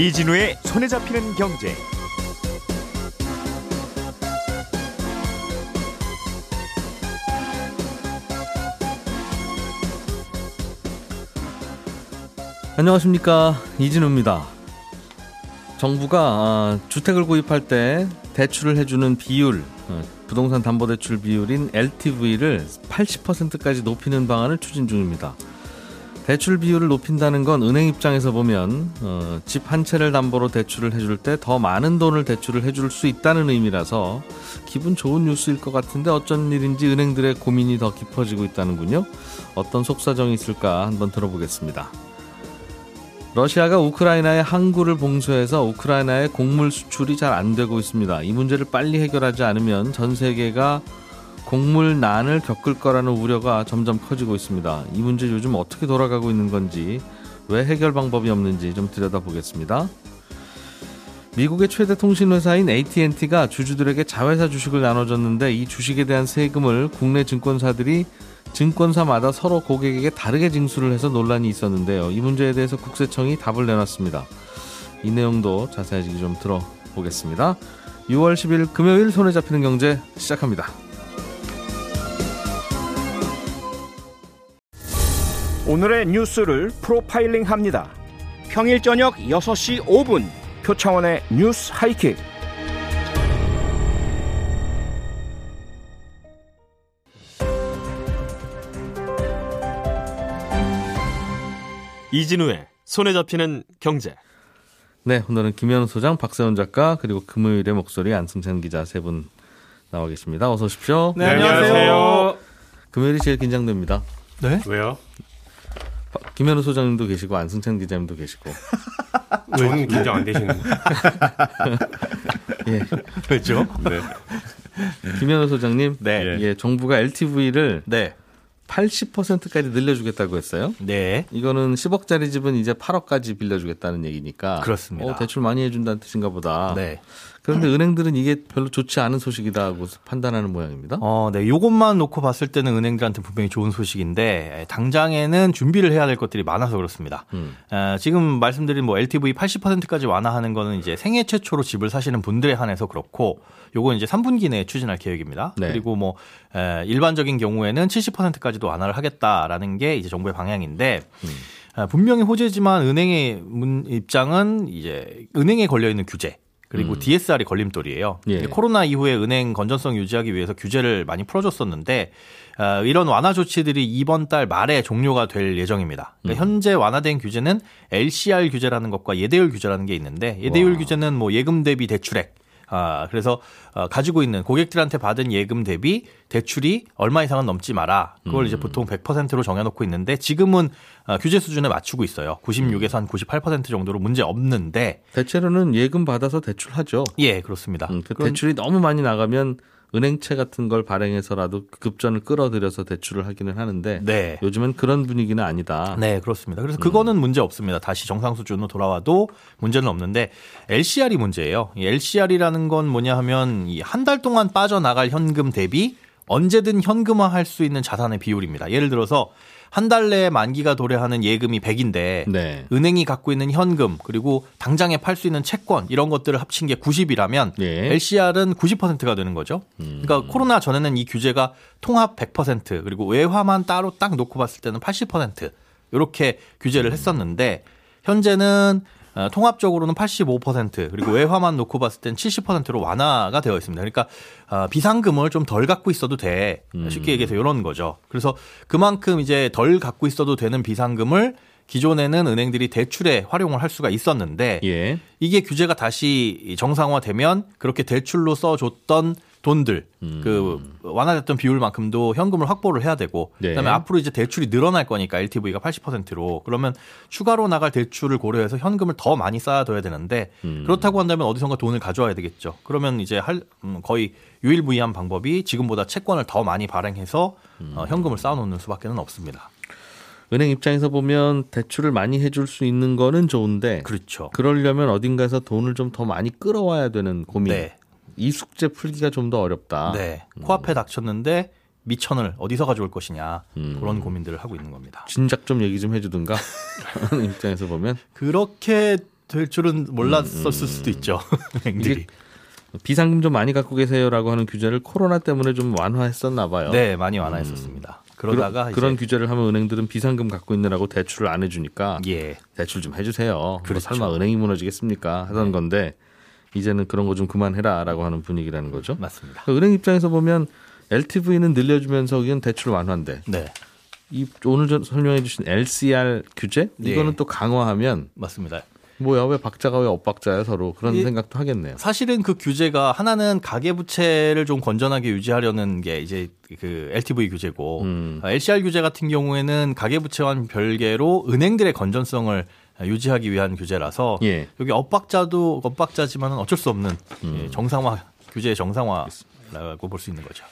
이진우의 손에 잡히는 경제. 안녕하십니까 이진우입니다. 정부가 아, 주택을 구입할 때 대출을 해주는 비율, 어, 부동산 담보대출 비율인 LTV를 80%까지 높이는 방안을 추진 중입니다. 대출 비율을 높인다는 건 은행 입장에서 보면 어, 집 한 채를 담보로 대출을 해줄 때 더 많은 돈을 대출을 해줄 수 있다는 의미라서 기분 좋은 뉴스일 것 같은데 어쩐 일인지 은행들의 고민이 더 깊어지고 있다는군요. 어떤 속사정이 있을까 한번 들어보겠습니다. 러시아가 우크라이나의 항구를 봉쇄해서 우크라이나의 곡물 수출이 잘 안 되고 있습니다. 이 문제를 빨리 해결하지 않으면 전 세계가 곡물난을 겪을 거라는 우려가 점점 커지고 있습니다. 이 문제 요즘 어떻게 돌아가고 있는 건지, 왜 해결 방법이 없는지 좀 들여다보겠습니다. 미국의 최대 통신회사인 AT&T가 주주들에게 자회사 주식을 나눠줬는데 이 주식에 대한 세금을 국내 증권사들이 증권사마다 서로 고객에게 다르게 징수를 해서 논란이 있었는데요. 이 문제에 대해서 국세청이 답을 내놨습니다. 이 내용도 자세히 좀 들어보겠습니다. 6월 10일 금요일 손에 잡히는 경제 시작합니다. 오늘의 뉴스를 프로파일링 합니다. 평일 저녁 6시 5분 표창원의 뉴스 하이킥. 이진우의 손에 잡히는 경제. 네, 오늘은 김현우 소장, 박세훈 작가, 그리고 금요일의 목소리 안승찬 기자 세 분 나와 계십니다. 어서 오십시오. 네, 안녕하세요. 금요일이 제일 긴장됩니다. 네? 왜요? 김현우 소장님도 계시고 안승찬 기자님도 계시고. 저는 긴장 안 되시는데. 예. 왜죠? 네. 김현우 소장님, 네. 예, 정부가 LTV를 네. 80%까지 늘려주겠다고 했어요. 네. 이거는 10억짜리 집은 이제 8억까지 빌려주겠다는 얘기니까. 그렇습니다. 어, 대출 많이 해준다는 뜻인가 보다. 네. 그런데 은행들은 이게 별로 좋지 않은 소식이다고 판단하는 모양입니다. 어, 네. 요것만 놓고 봤을 때는 은행들한테 분명히 좋은 소식인데 당장에는 준비를 해야 될 것들이 많아서 그렇습니다. 음. 어, 지금 말씀드린 뭐 LTV 80%까지 완화하는 거는 이제 생애 최초로 집을 사시는 분들에 한해서 그렇고 요건 이제 3분기 내에 추진할 계획입니다. 네. 그리고 뭐 에, 일반적인 경우에는 70%까지도 완화를 하겠다라는 게 이제 정부의 방향인데 음. 아, 분명히 호재지만 은행의 문 입장은 이제 은행에 걸려 있는 규제 그리고 DSR이 걸림돌이에요. 음. 예. 코로나 이후에 은행 건전성 유지하기 위해서 규제를 많이 풀어줬었는데 아, 이런 완화 조치들이 이번 달 말에 종료가 될 예정입니다. 음. 그러니까 현재 완화된 규제는 LCR 규제라는 것과 예대율 규제라는 게 있는데 예대율 와. 규제는 뭐 예금 대비 대출액 아, 그래서 어, 가지고 있는 고객들한테 받은 예금 대비 대출이 얼마 이상은 넘지 마라. 그걸 이제 보통 100%로 정해놓고 있는데 지금은 어, 규제 수준에 맞추고 있어요. 96에서 한 98% 정도로 문제 없는데 대체로는 예금 받아서 대출하죠. 예 그렇습니다. 음, 그 대출이 너무 많이 나가면 은행채 같은 걸 발행해서라도 급전을 끌어들여서 대출을 하기는 하는데 네. 요즘은 그런 분위기는 아니다. 네, 그렇습니다. 그래서 그거는 문제 없습니다. 다시 정상 수준으로 돌아와도 문제는 없는데 LCR이 문제예요. 이 LCR이라는 건 뭐냐 하면 이 한 달 동안 빠져나갈 현금 대비 언제든 현금화할 수 있는 자산의 비율입니다. 예를 들어서 한 달 내에 만기가 도래하는 예금이 100인데 네. 은행이 갖고 있는 현금 그리고 당장에 팔 수 있는 채권 이런 것들을 합친 게 90이라면 예. LCR은 90%가 되는 거죠. 그러니까 코로나 전에는 이 규제가 통합 100% 그리고 외화만 따로 딱 놓고 봤을 때는 80% 이렇게 규제를 했었는데 현재는 어, 통합적으로는 85% 그리고 외화만 놓고 봤을 땐 70%로 완화가 되어 있습니다. 그러니까 어, 비상금을 좀 덜 갖고 있어도 돼. 쉽게 얘기해서 이런 거죠. 그래서 그만큼 이제 덜 갖고 있어도 되는 비상금을 기존에는 은행들이 대출에 활용을 할 수가 있었는데 예. 이게 규제가 다시 정상화되면 그렇게 대출로 써줬던 돈들 그 완화됐던 비율만큼도 현금을 확보를 해야 되고 네. 그다음에 앞으로 이제 대출이 늘어날 거니까 LTV가 80%로 그러면 추가로 나갈 대출을 고려해서 현금을 더 많이 쌓아둬야 되는데 그렇다고 한다면 어디선가 돈을 가져와야 되겠죠. 그러면 이제 할 음, 거의 유일무이한 방법이 지금보다 채권을 더 많이 발행해서 어, 현금을 쌓아놓는 수밖에는 없습니다. 은행 입장에서 보면 대출을 많이 해줄 수 있는 거는 좋은데 그렇죠. 그러려면 어딘가에서 돈을 좀 더 많이 끌어와야 되는 고민. 네. 이 숙제 풀기가 좀 더 어렵다. 네. 코앞에 닥쳤는데 미천을 어디서 가져올 것이냐 음. 그런 고민들을 하고 있는 겁니다. 진작 좀 얘기 좀 해주든가 하는 입장에서 보면 그렇게 될 줄은 몰랐었을 수도 있죠. 이게 비상금 좀 많이 갖고 계세요라고 하는 규제를 코로나 때문에 좀 완화했었나 봐요. 네, 많이 완화했었습니다. 그러다가 그런, 그런 규제를 하면 은행들은 비상금 갖고 있느라고 대출을 안 해주니까 예. 대출 좀 해주세요. 뭐 그렇죠. 설마 은행이 무너지겠습니까? 하던 건데 이제는 그런 거 좀 그만해라라고 하는 분위기라는 거죠. 맞습니다. 그러니까 은행 입장에서 보면 LTV는 늘려주면서 이건 대출 완화인데 네. 이 오늘 전 설명해 주신 LCR 규제 네. 이거는 또 강화하면 맞습니다. 뭐야 왜 박자가 왜 엇박자야 서로 그런 이- 생각도 하겠네요. 사실은 그 규제가 하나는 가계 부채를 좀 건전하게 유지하려는 게 이제 그 LTV 규제고 음. LCR 규제 같은 경우에는 가계 부채와는 별개로 은행들의 건전성을 유지하기 위한 규제라서 예. 여기 엇박자도 엇박자지만은 어쩔 수 없는 음. 예, 정상화 규제의 정상화라고 볼 수 있는 거죠.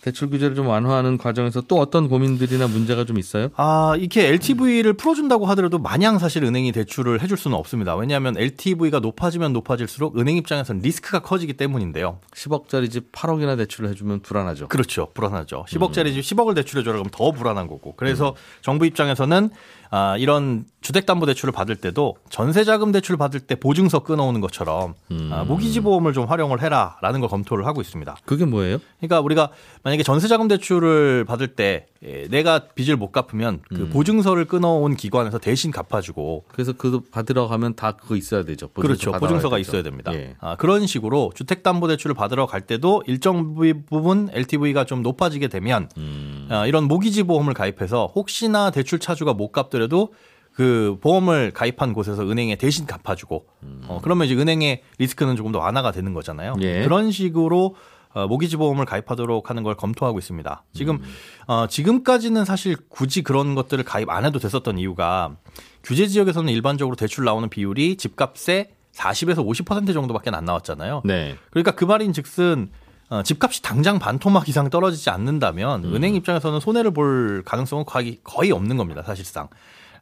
대출 규제를 좀 완화하는 과정에서 또 어떤 고민들이나 문제가 좀 있어요? 아, 이렇게 LTV를 풀어준다고 하더라도 마냥 사실 은행이 대출을 해줄 수는 없습니다. 왜냐하면 LTV가 높아지면 높아질수록 은행 입장에서는 리스크가 커지기 때문인데요. 10억짜리 집 8억이나 대출을 해주면 불안하죠. 그렇죠. 불안하죠. 10억짜리 집 10억을 대출해줘라 그러면 더 불안한 거고. 그래서 정부 입장에서는 아, 이런 주택담보대출을 받을 때도 전세자금 대출 받을 때 보증서 끊어오는 것처럼 아, 모기지보험을 좀 활용을 해라라는 걸 검토를 하고 있습니다. 그게 뭐예요? 그러니까 우리가 만약에 전세자금 대출을 받을 때 예, 내가 빚을 못 갚으면 그 보증서를 끊어온 기관에서 대신 갚아주고 그래서 그거 받으러 가면 다 그거 있어야 되죠. 보증서 그렇죠. 보증서가 되죠. 있어야 됩니다. 예. 아, 그런 식으로 주택담보대출을 받으러 갈 때도 일정 부분 LTV가 좀 높아지게 되면 음. 아, 이런 모기지 보험을 가입해서 혹시나 대출 차주가 못 갚더라도 그 보험을 가입한 곳에서 은행에 대신 갚아주고 어, 그러면 이제 은행의 리스크는 조금 더 완화가 되는 거잖아요. 음. 예. 그런 식으로 어, 모기지 보험을 가입하도록 하는 걸 검토하고 있습니다. 지금 음. 어, 지금까지는 사실 굳이 그런 것들을 가입 안 해도 됐었던 이유가 규제 지역에서는 일반적으로 대출 나오는 비율이 집값의 40에서 50% 정도밖에 안 나왔잖아요. 네. 그러니까 그 말인 즉슨 어, 집값이 당장 반토막 이상 떨어지지 않는다면 은행 입장에서는 손해를 볼 가능성은 거의, 거의 없는 겁니다, 사실상.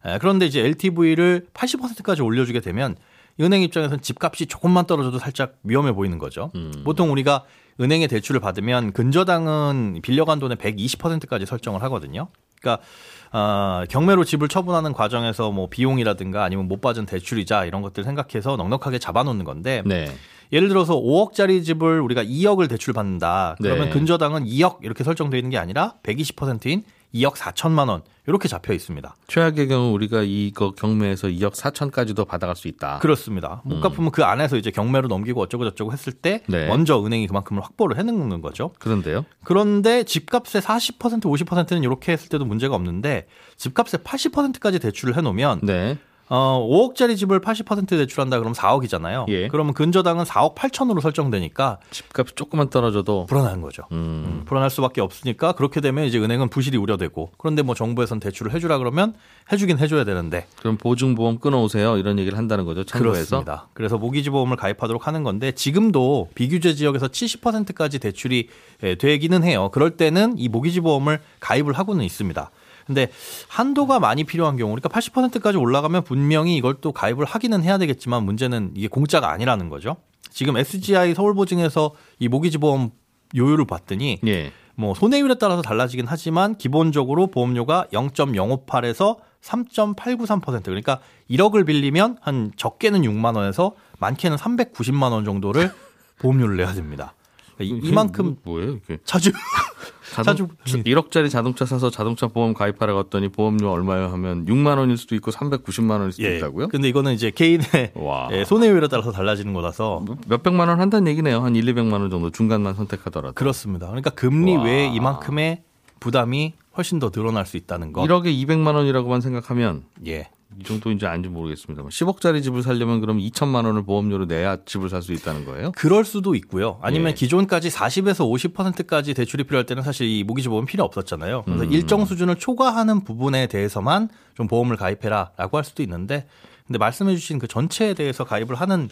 에, 그런데 이제 LTV를 80%까지 올려주게 되면 은행 입장에서는 집값이 조금만 떨어져도 살짝 위험해 보이는 거죠. 보통 우리가 은행에 대출을 받으면 근저당은 빌려간 돈의 120%까지 설정을 하거든요. 그러니까 어, 경매로 집을 처분하는 과정에서 뭐 비용이라든가 아니면 못 받은 대출이자 이런 것들 생각해서 넉넉하게 잡아놓는 건데 네. 예를 들어서 5억짜리 집을 우리가 2억을 대출 받는다. 그러면 네. 근저당은 2억 이렇게 설정되어 있는 게 아니라 120%인 2억 4천만 원 이렇게 잡혀 있습니다. 최악의 경우 우리가 이거 경매에서 2억 4천까지도 받아갈 수 있다. 그렇습니다. 못 갚으면 그 안에서 이제 경매로 넘기고 어쩌고 저쩌고 했을 때 네. 먼저 은행이 그만큼을 확보를 해놓는 거죠. 그런데요. 그런데 집값의 40% 50%는 이렇게 했을 때도 문제가 없는데 집값의 80%까지 대출을 해놓으면 네. 어, 5억짜리 집을 80% 대출한다 그러면 4억이잖아요. 예. 그러면 근저당은 4억 8천으로 설정되니까 집값이 조금만 떨어져도 불안한 거죠. 음. 음, 불안할 수밖에 없으니까 그렇게 되면 이제 은행은 부실이 우려되고 그런데 뭐 정부에선 대출을 해주라 그러면 해주긴 해줘야 되는데 그럼 보증보험 끊어오세요 이런 얘기를 한다는 거죠. 참고해서. 그렇습니다. 그래서 모기지보험을 가입하도록 하는 건데 지금도 비규제 지역에서 70%까지 대출이 예, 되기는 해요. 그럴 때는 이 모기지보험을 가입을 하고는 있습니다. 근데 한도가 많이 필요한 경우, 그러니까 80%까지 올라가면 분명히 이걸 또 가입을 하기는 해야 되겠지만 문제는 이게 공짜가 아니라는 거죠. 지금 SGI 서울보증에서 이 모기지보험 요율을 봤더니 예. 뭐 손해율에 따라서 달라지긴 하지만 기본적으로 보험료가 0.058에서 3.893% 그러니까 1억을 빌리면 한 적게는 6만 원에서 많게는 390만 원 정도를 보험료를 내야 됩니다. 이, 이만큼 뭐- 뭐예요 이게? 자주 자동, 자주- 1억짜리 자동차 사서 자동차 보험 가입하라고 했더니 보험료 얼마요 하면 6만 원일 수도 있고 390만 원일 수도 예. 있다고요? 근데 이거는 이제 개인의 와. 예, 손해율에 따라서 달라지는 거라서 몇 백만 원 한다는 얘기네요. 한 1, 200만 원 정도 중간만 선택하더라도. 그렇습니다. 그러니까 금리 와. 외에 이만큼의 부담이 훨씬 더 늘어날 수 있다는 거. 1억에 200만 원이라고만 생각하면 예. 이 정도인지 아닌지 모르겠습니다만 10억짜리 집을 살려면 그럼 2천만 원을 보험료로 내야 집을 살 수 있다는 거예요? 그럴 수도 있고요. 아니면 예. 기존까지 40에서 50%까지 대출이 필요할 때는 사실 이 모기지 보험 필요 없었잖아요. 그래서 음. 일정 수준을 초과하는 부분에 대해서만 좀 보험을 가입해라라고 할 수도 있는데, 근데 말씀해주신 그 전체에 대해서 가입을 하는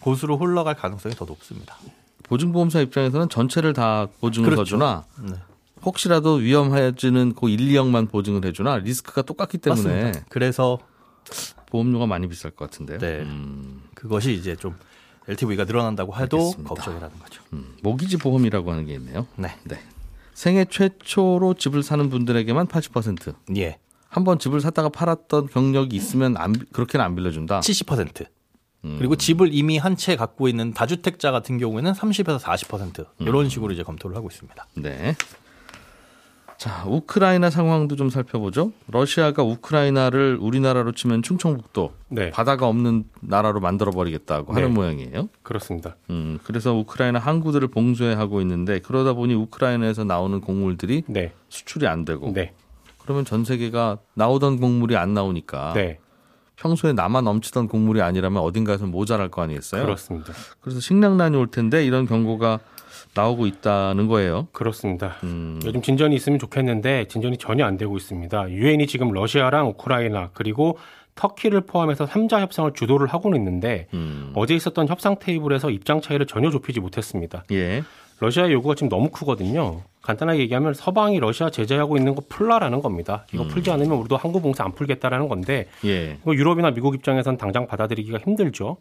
곳으로 흘러갈 가능성이 더 높습니다. 보증보험사 입장에서는 전체를 다 보증을 그렇죠. 해주나 네. 혹시라도 위험해지는 그 1, 2억만 보증을 해주나 리스크가 똑같기 때문에 맞습니다. 그래서 보험료가 많이 비쌀 것 같은데요. 네. 음, 그것이 이제 좀 LTV가 늘어난다고 해도 알겠습니다. 걱정이라는 거죠. 음. 모기지 보험이라고 하는 게 있네요. 네. 네. 생애 최초로 집을 사는 분들에게만 80%. 예. 한 번 집을 샀다가 팔았던 경력이 있으면 안, 그렇게는 안 빌려준다. 70%. 그리고 집을 이미 한 채 갖고 있는 다주택자 같은 경우에는 30에서 40% 이런 식으로 이제 검토를 하고 있습니다. 네. 자, 우크라이나 상황도 좀 살펴보죠. 러시아가 우크라이나를 우리나라로 치면 충청북도 네, 바다가 없는 나라로 만들어 버리겠다고 하는 네. 모양이에요. 그렇습니다. 음, 그래서 우크라이나 항구들을 봉쇄 하고 있는데 그러다 보니 우크라이나에서 나오는 곡물들이 네, 수출이 안 되고 네, 그러면 전 세계가 나오던 곡물이 안 나오니까 네, 평소에 남아 넘치던 곡물이 아니라면 어딘가에서 모자랄 거 아니겠어요? 그렇습니다. 그래서 식량난이 올 텐데 이런 경고가 나오고 있다는 거예요. 그렇습니다. 음, 요즘 진전이 있으면 좋겠는데 진전이 전혀 안 되고 있습니다. 유엔이 지금 러시아랑 우크라이나 그리고 터키를 포함해서 3자 협상을 주도를 하고는 있는데 음. 어제 있었던 협상 테이블에서 입장 차이를 전혀 좁히지 못했습니다. 예. 러시아의 요구가 지금 너무 크거든요. 간단하게 얘기하면 서방이 러시아 제재하고 있는 거 풀라라는 겁니다. 이거 풀지 않으면 우리도 항구 봉쇄 안 풀겠다라는 건데 예. 이거 유럽이나 미국 입장에선 당장 받아들이기가 힘들죠.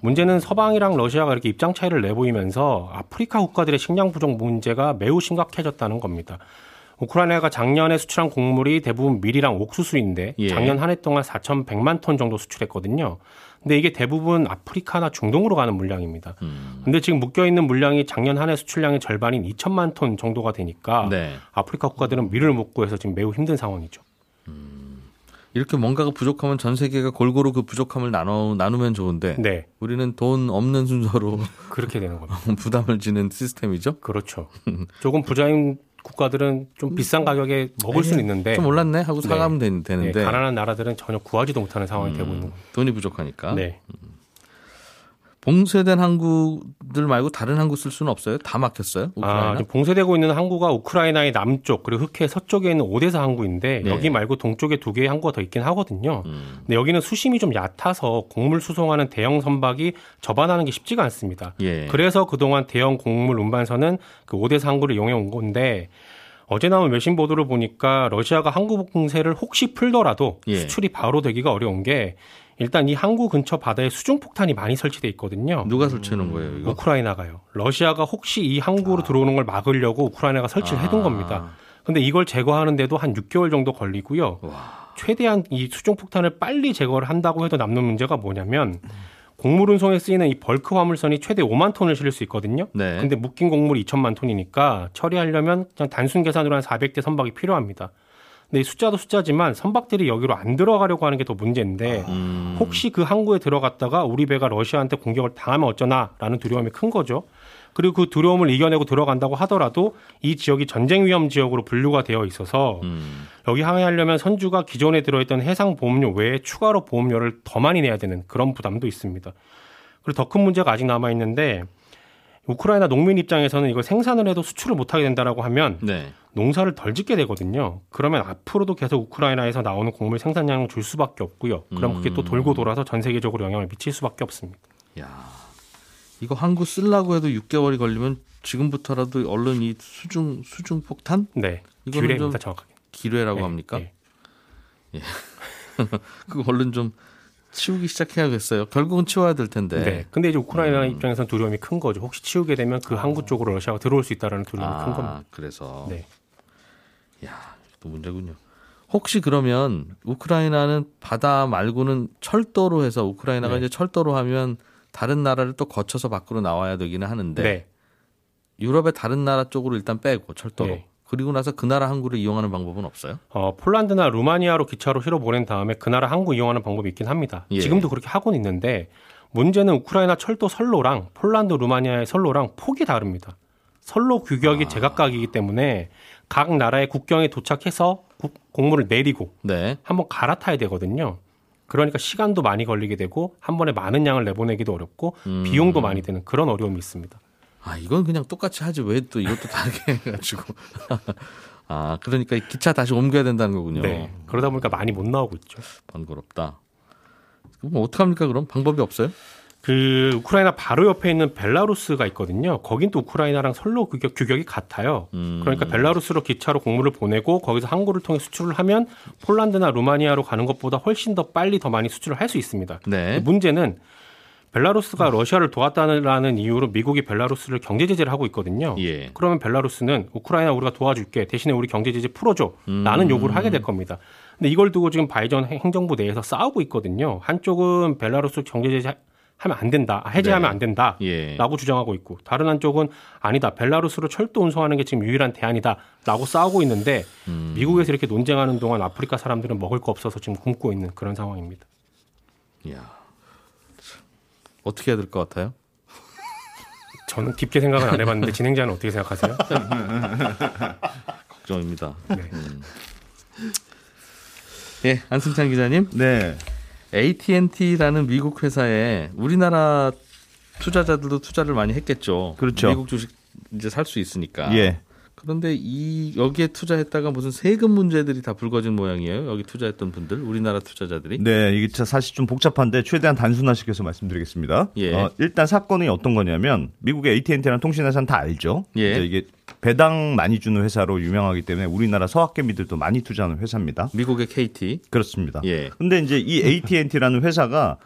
문제는 서방이랑 러시아가 이렇게 입장 차이를 내보이면서 아프리카 국가들의 식량 부족 문제가 매우 심각해졌다는 겁니다. 우크라이나가 작년에 수출한 곡물이 대부분 밀이랑 옥수수인데 예. 작년 한 해 동안 4,100만 톤 정도 수출했거든요. 근데 이게 대부분 아프리카나 중동으로 가는 물량입니다. 음. 근데 지금 묶여 있는 물량이 작년 한 해 수출량의 절반인 2천만 톤 정도가 되니까 네. 아프리카 국가들은 밀을 못 구해서 지금 매우 힘든 상황이죠. 이렇게 뭔가가 부족하면 전 세계가 골고루 그 부족함을 나눠 나누면 좋은데 네, 우리는 돈 없는 순서로 그렇게 되는 겁니다. 부담을 지는 시스템이죠. 그렇죠. 조금 부자인 국가들은 좀 비싼 가격에 먹을 수는 있는데 좀 올랐네 하고 네. 사가면 되- 네, 되는데 가난한 나라들은 전혀 구하지도 못하는 상황이 되고 있는 거예요. 돈이 부족하니까. 네. 봉쇄된 항구들 말고 다른 항구 쓸 수는 없어요? 다 막혔어요? 아, 우크라이나? 지금 봉쇄되고 있는 항구가 우크라이나의 남쪽 그리고 흑해 서쪽에 있는 오데사 항구인데 네. 여기 말고 동쪽에 두 개의 항구가 더 있긴 하거든요. 음. 근데 여기는 수심이 좀 얕아서 곡물 수송하는 대형 선박이 접안하는 게 쉽지가 않습니다. 예. 그래서 그동안 대형 곡물 운반선은 그 오데사 항구를 이용해 온 건데 어제 나온 외신 보도를 보니까 러시아가 항구 봉쇄를 혹시 풀더라도 예. 수출이 바로 되기가 어려운 게 일단 이 항구 근처 바다에 수중 폭탄이 많이 설치돼 있거든요. 누가 설치해 놓은 거예요, 이거? 우크라이나가요. 러시아가 혹시 이 항구로 들어오는 걸 막으려고 우크라이나가 설치를 해둔 아. 겁니다. 근데 이걸 제거하는데도 한 6개월 정도 걸리고요. 와. 최대한 이 수중 폭탄을 빨리 제거를 한다고 해도 남는 문제가 뭐냐면 곡물 운송에 쓰이는 이 벌크 화물선이 최대 5만 톤을 실을 수 있거든요. 네. 근데 묶인 곡물이 2천만 톤이니까 처리하려면 그냥 단순 계산으로 한 400대 선박이 필요합니다. 근데 이 숫자도 숫자지만 선박들이 여기로 안 들어가려고 하는 게 더 문제인데 음. 혹시 그 항구에 들어갔다가 우리 배가 러시아한테 공격을 당하면 어쩌나라는 두려움이 큰 거죠. 그리고 그 두려움을 이겨내고 들어간다고 하더라도 이 지역이 전쟁 위험 지역으로 분류가 되어 있어서 음. 여기 항해하려면 선주가 기존에 들어있던 해상 보험료 외에 추가로 보험료를 더 많이 내야 되는 그런 부담도 있습니다. 그리고 더 큰 문제가 아직 남아 있는데 우크라이나 농민 입장에서는 이걸 생산을 해도 수출을 못하게 된다라고 하면 네. 농사를 덜 짓게 되거든요. 그러면 앞으로도 계속 우크라이나에서 나오는 곡물 생산량을 줄 수밖에 없고요. 그럼 그게 또 돌고 돌아서 전 세계적으로 영향을 미칠 수밖에 없습니다. 야. 이거 항구 쓰려고 해도 6개월이 걸리면 지금부터라도 얼른 이 수중 수중 폭탄 네, 좀 정확하게. 기뢰라고 네, 합니까? 네. 그거 얼른 좀 치우기 시작해야겠어요. 결국은 치워야 될 텐데. 네. 근데 이제 우크라이나 음. 입장에서는 두려움이 큰 거죠. 혹시 치우게 되면 그 항구 쪽으로 러시아가 들어올 수 있다라는 두려움이 큰 겁니다. 아, 그래서 네. 야, 또 문제군요. 혹시 그러면 우크라이나는 바다 말고는 철도로 해서 우크라이나가 네. 이제 철도로 하면 다른 나라를 또 거쳐서 밖으로 나와야 되기는 하는데 네. 유럽의 다른 나라 쪽으로 일단 빼고 철도로 네. 그리고 나서 그 나라 항구를 이용하는 방법은 없어요? 어, 폴란드나 루마니아로 기차로 실어 보낸 다음에 그 나라 항구 이용하는 방법이 있긴 합니다. 예. 지금도 그렇게 하고는 있는데 문제는 우크라이나 철도 선로랑 폴란드, 루마니아의 선로랑 폭이 다릅니다. 선로 규격이 제각각이기 때문에 각 나라의 국경에 도착해서 국- 곡물을 내리고 네. 한번 갈아타야 되거든요. 그러니까 시간도 많이 걸리게 되고 한 번에 많은 양을 내보내기도 어렵고 음. 비용도 많이 드는 그런 어려움이 있습니다. 아, 이건 그냥 똑같이 하지 왜 또 이것도 다르게 해가지고. 아, 그러니까 이 기차 다시 옮겨야 된다는 거군요. 네. 그러다 보니까 많이 못 나오고 있죠. 번거롭다. 그럼 어떡합니까 그럼? 방법이 없어요? 그 우크라이나 바로 옆에 있는 벨라루스가 있거든요. 거긴 또 우크라이나랑 선로 규격, 규격이 같아요. 음. 그러니까 벨라루스로 기차로 곡물을 보내고 거기서 항구를 통해 수출을 하면 폴란드나 루마니아로 가는 것보다 훨씬 더 빨리 더 많이 수출을 할 수 있습니다. 네. 문제는 벨라루스가 러시아를 도왔다는 이유로 미국이 벨라루스를 경제 제재를 하고 있거든요. 예. 그러면 벨라루스는 우크라이나 우리가 도와줄게 대신에 우리 경제 제재 풀어줘 음. 라는 요구를 하게 될 겁니다. 근데 이걸 두고 지금 바이든 행정부 내에서 싸우고 있거든요. 한쪽은 벨라루스 경제 제재 하면 안 된다. 해제하면 네. 안 된다. 예. 라고 주장하고 있고 다른 한쪽은 아니다. 벨라루스로 철도 운송하는 게 지금 유일한 대안이다. 라고 싸우고 있는데 음. 미국에서 이렇게 논쟁하는 동안 아프리카 사람들은 먹을 거 없어서 지금 굶고 있는 그런 상황입니다. 이야. 어떻게 해야 될 것 같아요? 저는 깊게 생각은 안 해봤는데 진행자는 어떻게 생각하세요? 걱정입니다. 네. 예, 안승찬 기자님. 네. AT&T라는 미국 회사에 우리나라 투자자들도 투자를 많이 했겠죠. 그렇죠. 미국 주식 이제 살 수 있으니까. 예. 그런데 이 여기에 투자했다가 무슨 세금 문제들이 다 불거진 모양이에요. 여기 투자했던 분들, 우리나라 투자자들이. 네, 이게 참 사실 좀 복잡한데 최대한 단순화시켜서 말씀드리겠습니다. 예. 어, 일단 사건이 어떤 거냐면 미국의 AT&T라는 통신회사는 다 알죠. 예. 이게 배당 많이 주는 회사로 유명하기 때문에 우리나라 서학개미들도 많이 투자하는 회사입니다. 미국의 KT. 그렇습니다. 예. 근데 이제 이 AT&T라는 회사가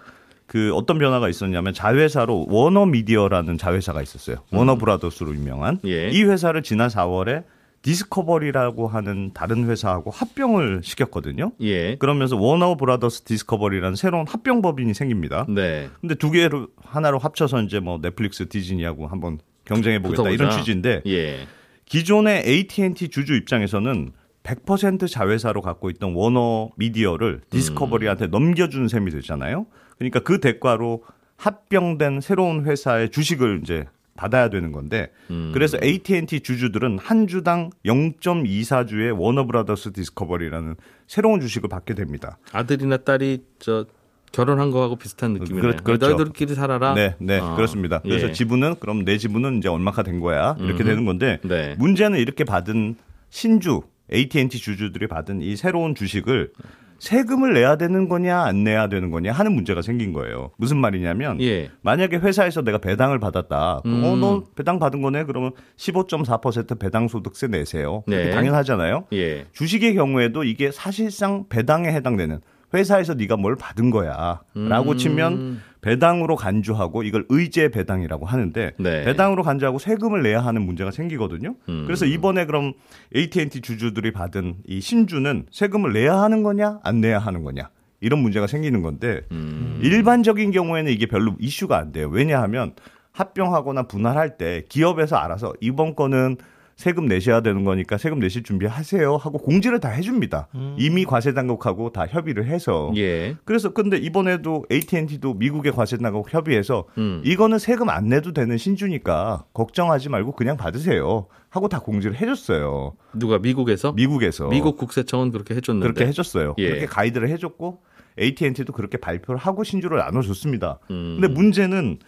그 어떤 변화가 있었냐면 자회사로 워너 미디어라는 자회사가 있었어요. 워너 브라더스로 유명한 음. 예. 이 회사를 지난 4월에 디스커버리라고 하는 다른 회사하고 합병을 시켰거든요. 예. 그러면서 워너 브라더스 디스커버리라는 새로운 합병 법인이 생깁니다. 네. 근데 두 개를 하나로 합쳐서 이제 뭐 넷플릭스, 디즈니하고 한번 경쟁해 보겠다. 이런 취지인데 예. 기존의 AT&T 주주 입장에서는 100% 자회사로 갖고 있던 워너 미디어를 디스커버리한테 넘겨주는 셈이 되잖아요. 그러니까 그 대가로 합병된 새로운 회사의 주식을 이제 받아야 되는 건데 그래서 AT&T 주주들은 한 주당 0.24주의 워너브라더스 디스커버리라는 새로운 주식을 받게 됩니다. 아들이나 딸이 저 결혼한 거하고 비슷한 느낌이네요. 그렇- 그렇죠. 너희들끼리 살아라. 네, 네, 아, 그렇습니다. 그래서 예. 지분은 그럼 내 지분은 이제 얼마가 된 거야 이렇게 음흠. 되는 건데 네. 문제는 이렇게 받은 신주 AT&T 주주들이 받은 이 새로운 주식을 세금을 내야 되는 거냐 안 내야 되는 거냐 하는 문제가 생긴 거예요. 무슨 말이냐면 예. 만약에 회사에서 내가 배당을 받았다. 어, 음. 너 배당 받은 거네. 그러면 15.4% 배당 소득세 내세요. 네. 당연하잖아요. 예. 주식의 경우에도 이게 사실상 배당에 해당되는 회사에서 네가 뭘 받은 거야라고 음. 치면 배당으로 간주하고 이걸 의제 배당이라고 하는데 네. 배당으로 간주하고 세금을 내야 하는 문제가 생기거든요. 음. 그래서 이번에 그럼 AT&T 주주들이 받은 이 신주는 세금을 내야 하는 거냐 안 내야 하는 거냐 이런 문제가 생기는 건데 음. 일반적인 경우에는 이게 별로 이슈가 안 돼요. 왜냐하면 합병하거나 분할할 때 기업에서 알아서 이번 거는 세금 내셔야 되는 거니까 세금 내실 준비하세요 하고 공지를 다 해줍니다. 이미 과세 당국하고 다 협의를 해서 예. 그래서 근데 이번에도 AT&T도 미국의 과세 당국 협의해서 음. 이거는 세금 안 내도 되는 신주니까 걱정하지 말고 그냥 받으세요 하고 다 공지를 해줬어요. 누가 미국에서? 미국에서 미국 국세청은 그렇게 해줬는데. 그렇게 해줬어요. 예. 그렇게 가이드를 해줬고 AT&T도 그렇게 발표를 하고 신주를 나눠줬습니다. 음. 근데 문제는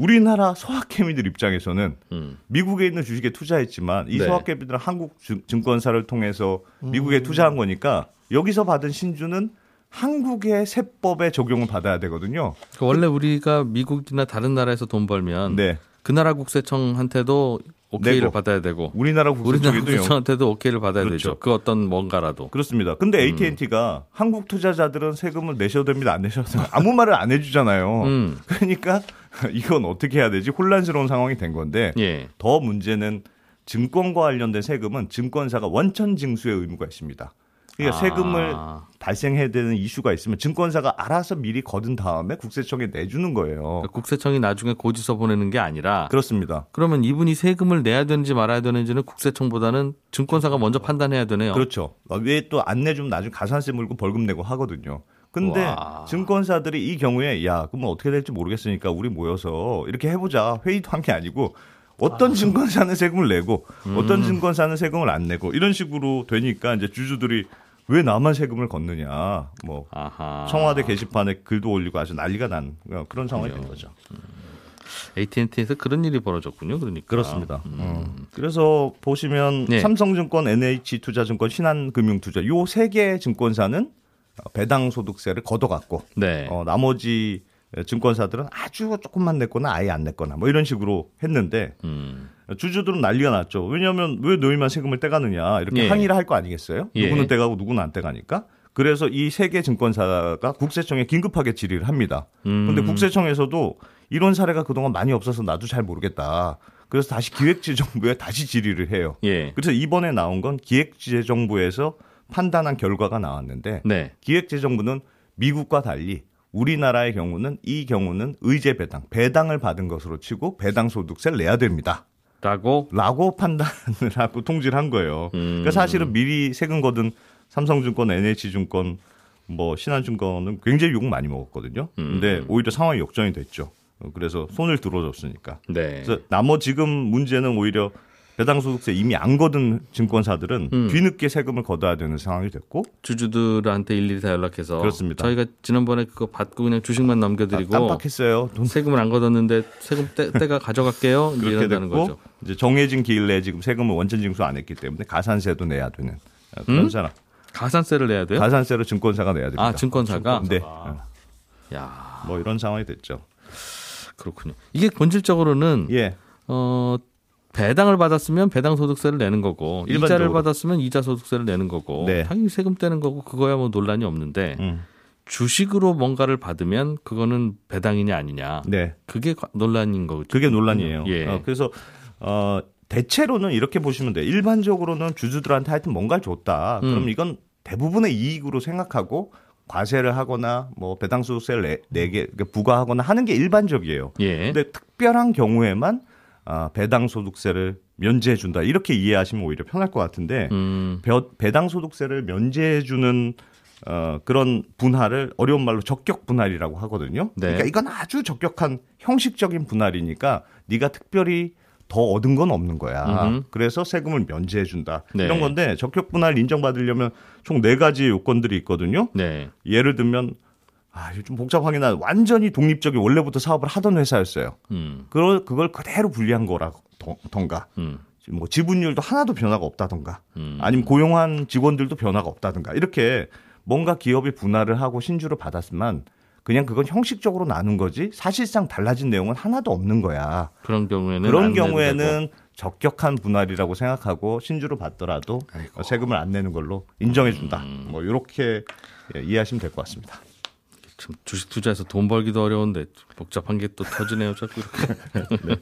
우리나라 소학개미들 입장에서는 음. 미국에 있는 주식에 투자했지만 이 네. 소학개미들은 한국 증- 증권사를 통해서 음. 미국에 투자한 거니까 여기서 받은 신주는 한국의 세법에 적용을 받아야 되거든요. 그 원래 우리가 미국이나 다른 나라에서 돈 벌면 네. 그 나라 국세청한테도 오케이를 내고. 받아야 되고 우리나라. 국세청한테도 오케이를 받아야 그렇죠. 되죠. 그 어떤 뭔가라도. 그렇습니다. 근데 음. AT&T가 한국 투자자들은 세금을 내셔도 됩니다. 안 내셔도 됩니다. 아무 말을 안 해주잖아요. 음. 그러니까 이건 어떻게 해야 되지? 혼란스러운 상황이 된 건데 예. 더 문제는 증권과 관련된 세금은 증권사가 원천 징수의 의무가 있습니다. 그러니까 아. 세금을 발생해야 되는 이슈가 있으면 증권사가 알아서 미리 거둔 다음에 국세청에 내주는 거예요. 그러니까 국세청이 나중에 고지서 보내는 게 아니라 그렇습니다. 그러면 이분이 세금을 내야 되는지 말아야 되는지는 국세청보다는 증권사가 먼저 판단해야 되네요. 그렇죠. 왜 또 안 내주면 나중에 가산세 물고 벌금 내고 하거든요. 근데 와. 증권사들이 이 경우에 야 그러면 어떻게 될지 모르겠으니까 우리 모여서 이렇게 해보자 회의도 한 게 아니고 어떤 증권사는 세금을 내고 음. 어떤 증권사는 세금을 안 내고 이런 식으로 되니까 이제 주주들이 왜 나만 세금을 걷느냐 뭐 아하. 청와대 게시판에 글도 올리고 아주 난리가 난 그런 상황이 된 거죠. AT&T에서 그런 일이 벌어졌군요. 그러니까. 그렇습니다. 어. 그래서 보시면 네. 삼성증권, NH투자증권, 신한금융투자 요 세 개 증권사는 배당 소득세를 걷어갔고 네. 어, 나머지 증권사들은 아주 조금만 냈거나 아예 안 냈거나 뭐 이런 식으로 했는데 음. 주주들은 난리가 났죠. 왜냐하면 왜 너희만 세금을 떼가느냐 이렇게 예. 항의를 할 거 아니겠어요? 예. 누구는 떼가고 누구는 안 떼가니까. 그래서 이 세 개 증권사가 국세청에 긴급하게 질의를 합니다. 음. 근데 국세청에서도 이런 사례가 그동안 많이 없어서 나도 잘 모르겠다. 그래서 다시 기획재정부에 다시 질의를 해요. 예. 그래서 이번에 나온 건 기획재정부에서 판단한 결과가 나왔는데 네. 기획재정부는 미국과 달리 우리나라의 경우는 이 경우는 의제 배당, 배당을 받은 것으로 치고 배당 소득세를 내야 됩니다. 라고 라고 판단을 하고 통지를 한 거예요. 음. 그러니까 사실은 미리 세금 거둔 삼성증권, NH증권, 뭐 신한증권은 굉장히 욕 많이 먹었거든요. 근데 음. 오히려 상황이 역전이 됐죠. 어, 그래서 손을 들어줬으니까. 네. 그래서 나머 지금 문제는 오히려 배당 소득세 이미 안 거둔 증권사들은 음. 뒤늦게 세금을 걷어야 되는 상황이 됐고 주주들한테 일일이 다 연락해서 그렇습니다. 저희가 지난번에 그거 받고 그냥 주식만 남겨드리고 깜빡했어요. 돈 세금을 안 걷었는데 세금 때, 때가 가져갈게요. 그렇게 됐고 거죠. 이제 정해진 기일 내에 지금 세금을 원천 징수 안 했기 때문에 가산세도 내야 되는 어, 그런 음? 사람. 가산세를 내야 돼요? 가산세를 증권사가 내야 됩니다. 아 증권사가. 네. 어, 야뭐 이런 상황이 됐죠. 그렇군요. 이게 본질적으로는 예. 어 배당을 받았으면 배당 소득세를 내는 거고 이자를 일반적으로. 받았으면 이자 소득세를 내는 거고 네. 당연히 세금 떼는 거고 그거야 뭐 논란이 없는데 음. 주식으로 뭔가를 받으면 그거는 배당이냐 아니냐 네. 그게 과- 논란인 거죠. 그게 논란이에요. 예. 어, 그래서 어 대체로는 이렇게 보시면 돼요. 일반적으로는 주주들한테 하여튼 뭔가를 줬다. 음. 그럼 이건 대부분의 이익으로 생각하고 과세를 하거나 뭐 배당 소득세를 내, 내게 그러니까 부과하거나 하는 게 일반적이에요. 예. 근데 특별한 경우에만 아, 배당 소득세를 면제해 준다. 이렇게 이해하시면 오히려 편할 것 같은데 음. 배- 배당 소득세를 면제해 주는 어, 그런 분할을 어려운 말로 적격 분할이라고 하거든요. 네. 그러니까 이건 아주 적격한 형식적인 분할이니까 네가 특별히 더 얻은 건 없는 거야. 음흠. 그래서 세금을 면제해 준다. 네. 이런 건데 적격 분할 인정받으려면 총 네 가지 요건들이 있거든요. 네. 예를 들면 아, 좀 복잡하긴 한 완전히 독립적인 원래부터 사업을 하던 회사였어요. 음. 그걸 그걸 그대로 분리한 거라던가 음. 뭐 지분율도 하나도 변화가 없다던가 음. 아니면 고용한 직원들도 변화가 없다든가 이렇게 뭔가 기업이 분할을 하고 신주를 받았으면 그냥 그건 형식적으로 나눈 거지 사실상 달라진 내용은 하나도 없는 거야. 그런 경우에는 그런. 경우에는 적격한 분할이라고 생각하고 신주를 받더라도 아이고. 세금을 안 내는 걸로 인정해 준다. 음. 뭐 이렇게 예, 이해하시면 될 것 같습니다. 참 주식 투자해서 돈 벌기도 어려운데 복잡한 게 또 터지네요. 자꾸 이렇게.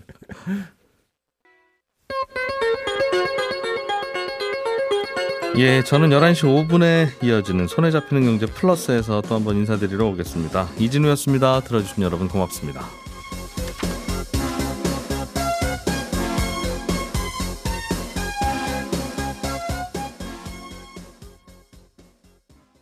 예, 저는 11시 5분에 이어지는 손에 잡히는 경제 플러스에서 또 한번 인사드리러 오겠습니다. 이진우였습니다. 들어주신 여러분 고맙습니다.